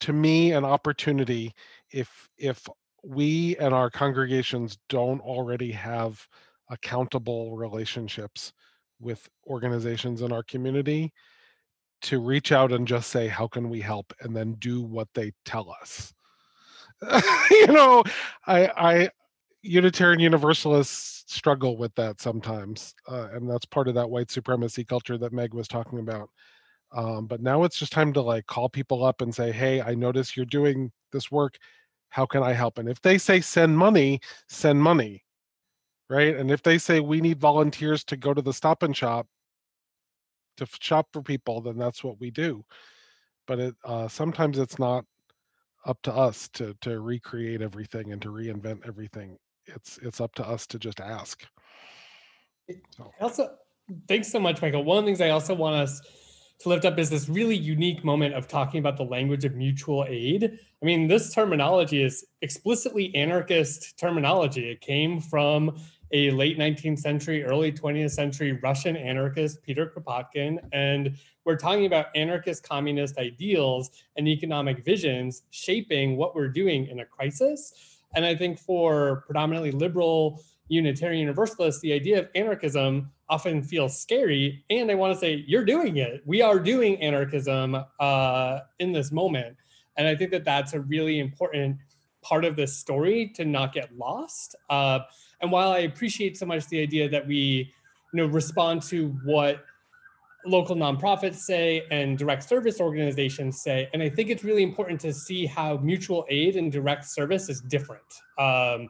to me an opportunity if if we and our congregations don't already have accountable relationships with organizations in our community to reach out and just say how can we help? and then do what they tell us. You know i i unitarian universalists struggle with that sometimes uh, and that's part of that white supremacy culture that meg was talking about. Um, but now it's just time to like call people up and say hey i notice you're doing this work. How can i help? and if they say send money send money right? And if they say we need volunteers to go to the stop and shop to shop for people, then that's what we do. But it uh, sometimes it's not up to us to to recreate everything and to reinvent everything. It's it's up to us to just ask. So. Also, thanks so much, Michael. One of the things I also want us to lift up is this really unique moment of talking about the language of mutual aid. I mean, this terminology is explicitly anarchist terminology. It came from a late 19th century, early 20th century Russian anarchist, Peter Kropotkin. And we're talking about anarchist communist ideals and economic visions shaping what we're doing in a crisis. And I think for predominantly liberal Unitarian Universalists, the idea of anarchism often feels scary. And I want to say, you're doing it. We are doing anarchism uh, in this moment. And I think that that's a really important part of this story to not get lost. Uh, and while I appreciate so much the idea that we, you know, respond to what local nonprofits say and direct service organizations say, and I think it's really important to see how mutual aid and direct service is different. Um,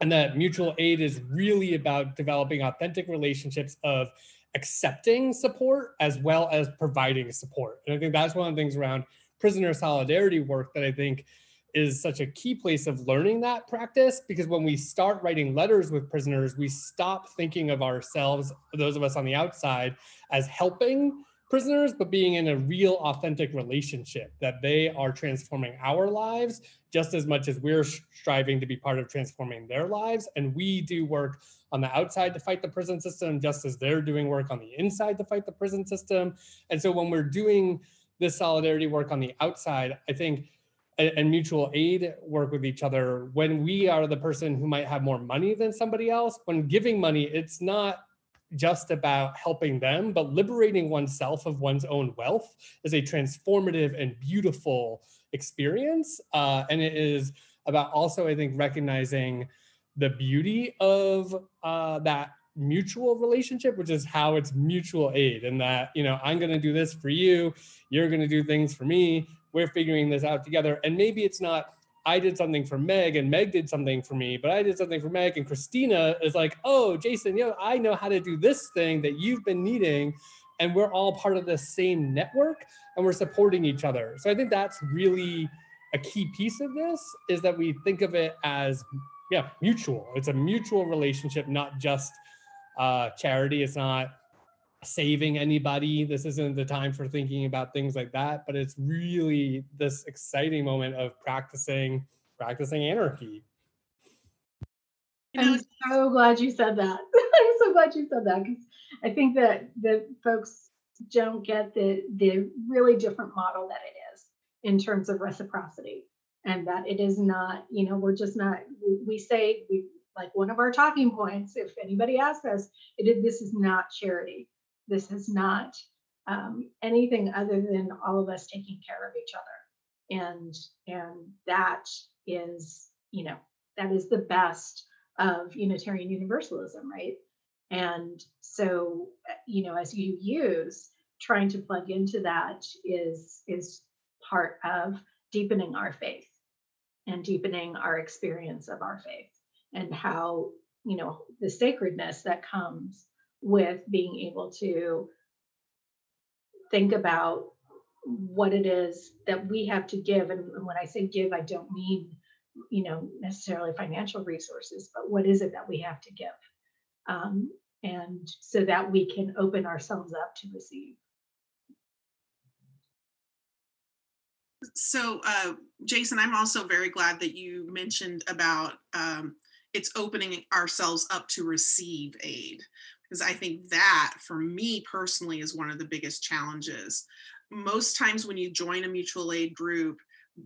and that mutual aid is really about developing authentic relationships of accepting support as well as providing support. And I think that's one of the things around prisoner solidarity work that I think is such a key place of learning that practice because when we start writing letters with prisoners, we stop thinking of ourselves, those of us on the outside, as helping prisoners, but being in a real authentic relationship that they are transforming our lives just as much as we're striving to be part of transforming their lives. And we do work on the outside to fight the prison system, just as they're doing work on the inside to fight the prison system. And so when we're doing this solidarity work on the outside, I think and, mutual aid work with each other when we are the person who might have more money than somebody else when giving money it's not just about helping them, but liberating oneself of one's own wealth is a transformative and beautiful experience. Uh, and it is about also, I think, recognizing the beauty of uh, that mutual relationship, which is how it's mutual aid, and that, you know, I'm going to do this for you, you're going to do things for me, we're figuring this out together. And maybe it's not I did something for Meg and Meg did something for me, but I did something for Meg and Christina is like, oh, Jason, you know, I know how to do this thing that you've been needing. And we're all part of the same network and we're supporting each other. So I think that's really a key piece of this is that we think of it as, yeah, mutual. It's a mutual relationship, not just uh, charity. It's not saving anybody. This isn't the time for thinking about things like that, but it's really this exciting moment of practicing practicing anarchy. I'm so glad you said that. I'm so glad you said that because I think that the folks don't get the the really different model that it is in terms of reciprocity and that it is not you know we're just not we, we say we like one of our talking points if anybody asks us it is this is not charity this is not um, anything other than all of us taking care of each other. And and that is you know that is the best of unitarian universalism right? And so you know as UUs trying to plug into that is is part of deepening our faith and deepening our experience of our faith and how you know the sacredness that comes with being able to think about what it is that we have to give and when i say give i don't mean you know necessarily financial resources but what is it that we have to give? Um, and so that we can open ourselves up to receive. So uh, jason i'm also very glad that you mentioned about um, it's opening ourselves up to receive aid because I think that for me personally is one of the biggest challenges. Most times when you join a mutual aid group,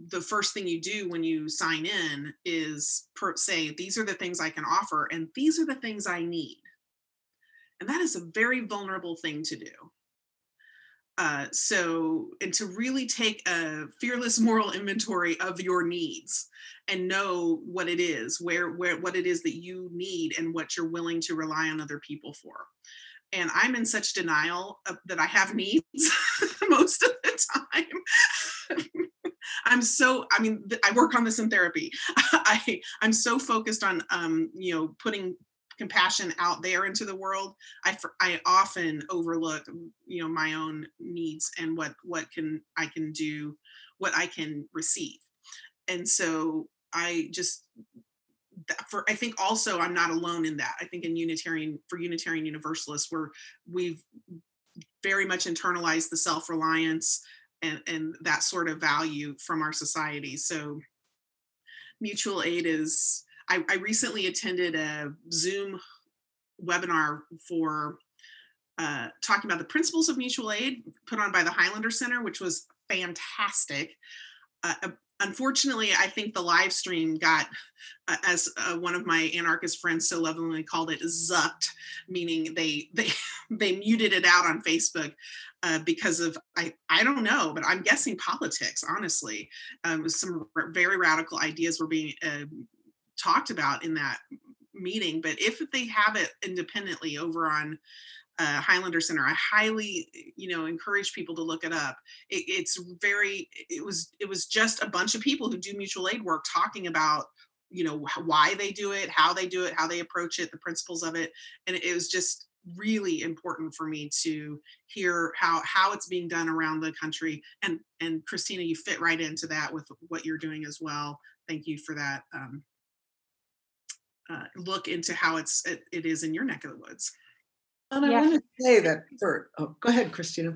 the first thing you do when you sign in is per, say, These are the things I can offer, and these are the things I need. And that is a very vulnerable thing to do. Uh, so, and to really take a fearless moral inventory of your needs and know what it is, where, where, what it is that you need and what you're willing to rely on other people for. And I'm in such denial of, that I have needs most of the time. I'm so, I mean, I work on this in therapy. I, I'm so focused on, um, you know, putting compassion out there into the world i i often overlook you know my own needs and what what can i can do what i can receive and so i just for i think also i'm not alone in that i think in unitarian for unitarian universalists where we've very much internalized the self-reliance and, and that sort of value from our society. So mutual aid is, I, I recently attended a Zoom webinar for uh, talking about the principles of mutual aid put on by the Highlander Center, which was fantastic. Uh, uh unfortunately, I think the live stream got, uh, as uh, one of my anarchist friends so lovingly called it, zucked, meaning they they they muted it out on Facebook uh, because of I I don't know, but I'm guessing politics. Honestly, um, some r- very radical ideas were being uh, talked about in that meeting. But if they have it independently over on uh, Highlander Center. I highly, you know, encourage people to look it up. It, it's very, it was, it was just a bunch of people who do mutual aid work talking about, you know, why they do it, how they do it, how they approach it, the principles of it, and it was just really important for me to hear how how it's being done around the country. And and Christina, you fit right into that with what you're doing as well. Thank you for that. Um, uh, look into how it's it, it is in your neck of the woods. And I want to say that for, oh, go ahead, Christina.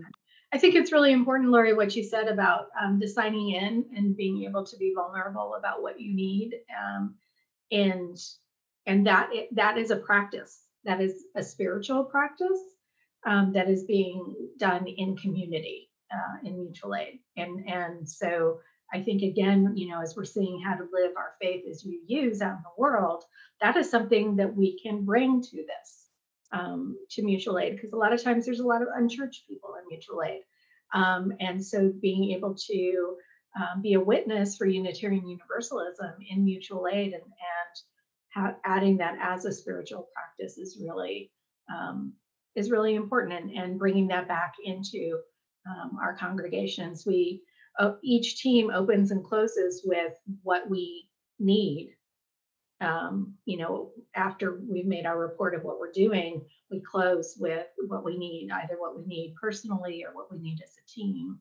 I think it's really important, Lori, what you said about um, the signing in and being able to be vulnerable about what you need, um, and and that that is a practice. That is a spiritual practice um, that is being done in community uh, in mutual aid, and and so I think again, you know, as we're seeing how to live our faith as we use out in the world, that is something that we can bring to this um, to mutual aid because a lot of times there's a lot of unchurched people in mutual aid. Um, and so being able to um, be a witness for Unitarian Universalism in mutual aid and, and adding that as a spiritual practice is really um, is really important and, and bringing that back into um, our congregations. We each team opens and closes with what we need um, you know, after we've made our report of what we're doing, we close with what we need, either what we need personally or what we need as a team.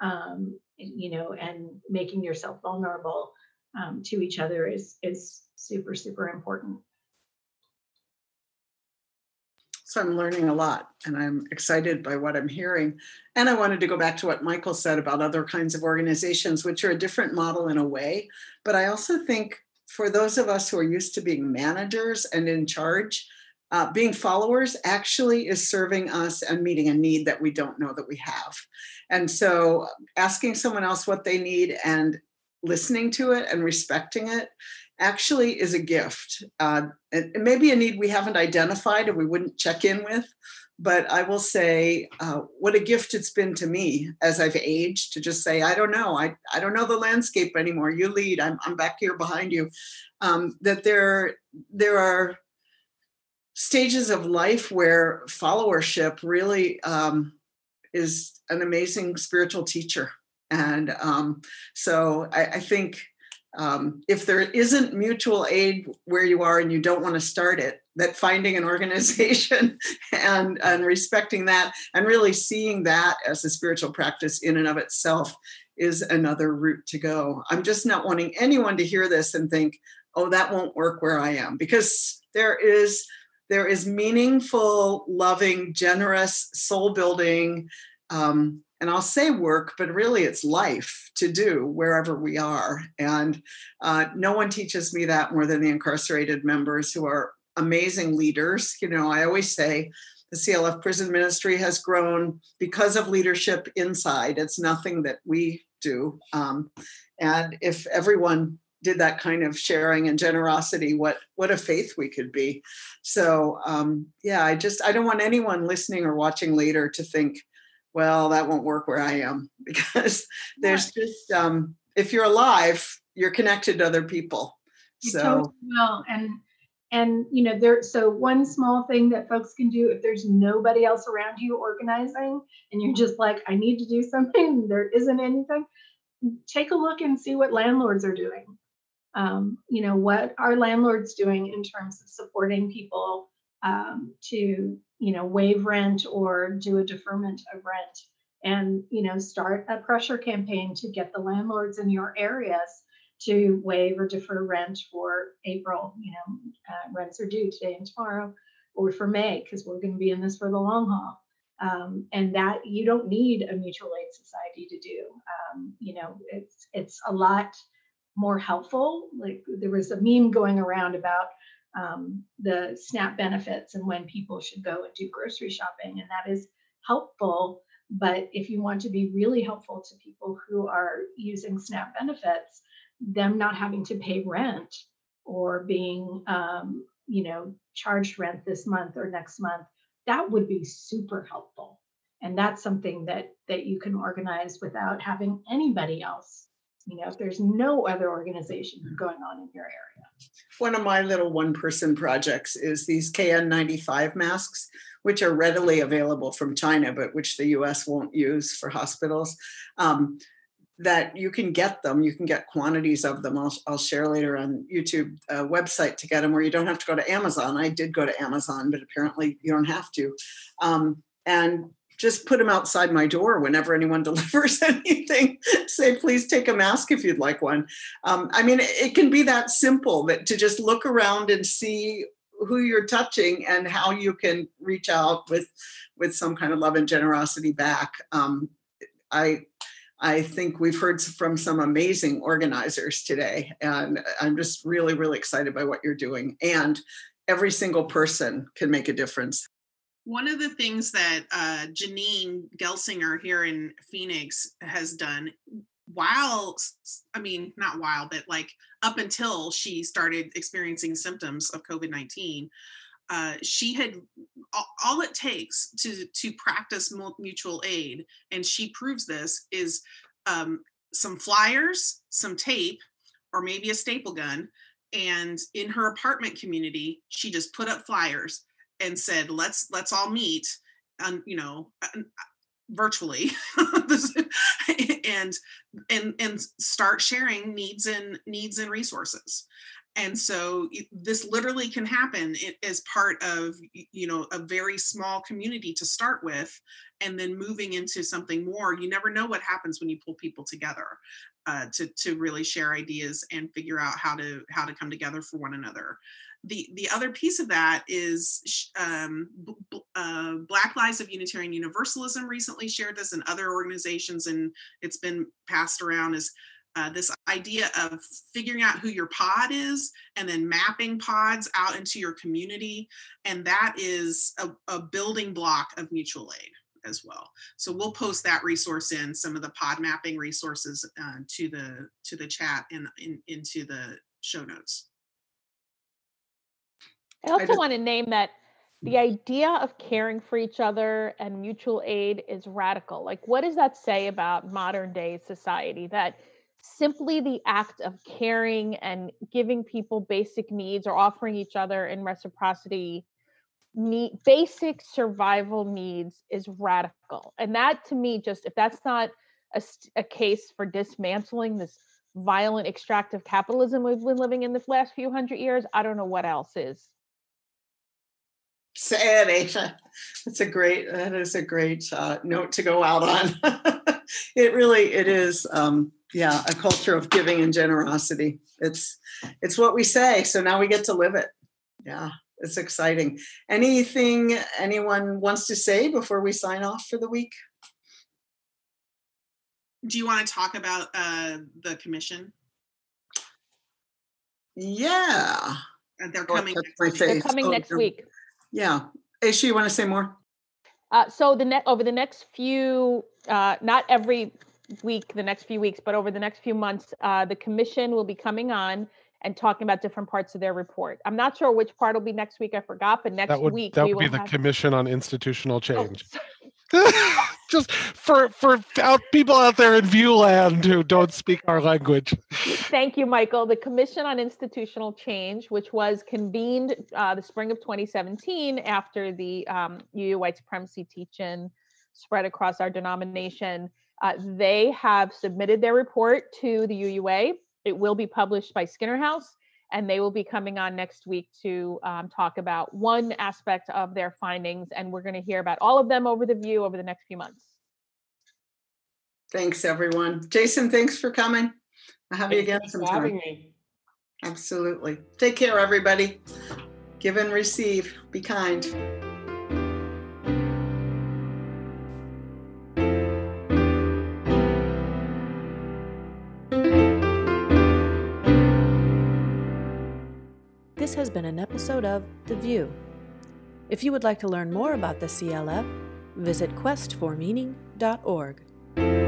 Um, you know, and making yourself vulnerable um, to each other is is super super important. So I'm learning a lot and I'm excited by what I'm hearing. And I wanted to go back to what Michael said about other kinds of organizations, which are a different model in a way. But I also think for those of us who are used to being managers and in charge, uh, being followers actually is serving us and meeting a need that we don't know that we have. And so asking someone else what they need and listening to it and respecting it actually is a gift. Uh, it, it may be a need we haven't identified and we wouldn't check in with, but I will say uh, what a gift it's been to me as I've aged to just say, I don't know, I, I don't know the landscape anymore. You lead, I'm, I'm back here behind you. Um, that there, there are stages of life where followership really um, is an amazing spiritual teacher. And um, so I, I think um, if there isn't mutual aid where you are and you don't want to start it, that finding an organization and, and respecting that and really seeing that as a spiritual practice in and of itself is another route to go. I'm just not wanting anyone to hear this and think, oh, that won't work where I am, because there is there is meaningful, loving, generous, soul building um, and I'll say work, but really it's life to do wherever we are. And uh, no one teaches me that more than the incarcerated members who are amazing leaders. You know, I always say the CLF prison ministry has grown because of leadership inside. It's nothing that we do. Um, and if everyone did that kind of sharing and generosity, what what a faith we could be. So um, yeah, I just I don't want anyone listening or watching later to think well, that won't work where I am because there's just um, if you're alive, you're connected to other people. You so totally will. And and you know, there so one small thing that folks can do if there's nobody else around you organizing and you're just like, I need to do something, there isn't anything, take a look and see what landlords are doing. Um, you know, what are landlords doing in terms of supporting people um, to you know waive rent or do a deferment of rent and you know start a pressure campaign to get the landlords in your areas to waive or defer rent for april you know uh, rents are due today and tomorrow or for may because we're going to be in this for the long haul Um, and that you don't need a mutual aid society to do. Um, you know, it's it's a lot more helpful. Like there was a meme going around about um, the SNAP benefits and when people should go and do grocery shopping, and that is helpful. But if you want to be really helpful to people who are using SNAP benefits, them not having to pay rent or being, um, you know, charged rent this month or next month, that would be super helpful. And that's something that that you can organize without having anybody else. You know, if there's no other organization going on in your area. One of my little one person projects is these KN95 masks, which are readily available from China, but which the US won't use for hospitals. Um, that you can get them, you can get quantities of them. I'll, I'll share later on YouTube uh, website to get them where you don't have to go to Amazon. I did go to Amazon, but apparently you don't have to. Um, and just put them outside my door whenever anyone delivers anything. Say, please take a mask if you'd like one. Um, I mean, it can be that simple that to just look around and see who you're touching and how you can reach out with with some kind of love and generosity back. Um, I I think we've heard from some amazing organizers today, and I'm just really, really excited by what you're doing. And every single person can make a difference. One of the things that uh, Janine Gelsinger here in Phoenix has done while i mean not while but like up until she started experiencing symptoms of covid-19 uh, she had all, it takes to to practice mutual aid and she proves this is um, some flyers some tape or maybe a staple gun and in her apartment community she just put up flyers and said let's let's all meet and you know virtually. And and and start sharing needs and needs and resources. And so this literally can happen as part of you know a very small community to start with and then moving into something more. You never know what happens when you pull people together uh, to to really share ideas and figure out how to how to come together for one another the the other piece of that is um, uh, Black Lives of Unitarian Universalism recently shared this, and other organizations, and it's been passed around as uh, this idea of figuring out who your pod is and then mapping pods out into your community. And that is a, a building block of mutual aid as well. So we'll post that resource in some of the pod mapping resources uh, to the to the chat and in, into the show notes. I also I want to name that the mm. idea of caring for each other and mutual aid is radical. Like, what does that say about modern day society? That simply the act of caring and giving people basic needs or offering each other in reciprocity need basic survival needs is radical and that to me just if that's not a, a case for dismantling this violent extractive capitalism we've been living in this last few hundred years i don't know what else is Sad, Aisha. That's a great. That is a great uh, note to go out on. it really, it is. Um, yeah, a culture of giving and generosity. It's, it's what we say. So now we get to live it. Yeah, it's exciting. Anything anyone wants to say before we sign off for the week? Do you want to talk about uh, the commission? Yeah. And they're coming. next they're coming oh, next week. Yeah. Aisha, you want to say more? Uh, so the net over the next few, uh, not every week, the next few weeks, but over the next few months, uh, the commission will be coming on and talking about different parts of their report. I'm not sure which part will be next week. I forgot, but next that would, week that would be the have... commission on institutional oh, change. Oh, just for for out people out there in viewland who don't speak our language. Thank you michael. The commission on institutional change which was convened uh, the spring of 2017 after the um, uu white supremacy teach-in spread across our denomination uh, they have submitted their report to the uua it will be published by skinner house and they will be coming on next week to um, talk about one aspect of their findings and we're going to hear about all of them over the view over the next few months. Thanks everyone. Jason thanks for coming. I'll have thanks you again sometime. having me. absolutely. Take care everybody. Give and receive. Be kind has been an episode of The VUU. If you would like to learn more about the CLF, visit questformeaning.org.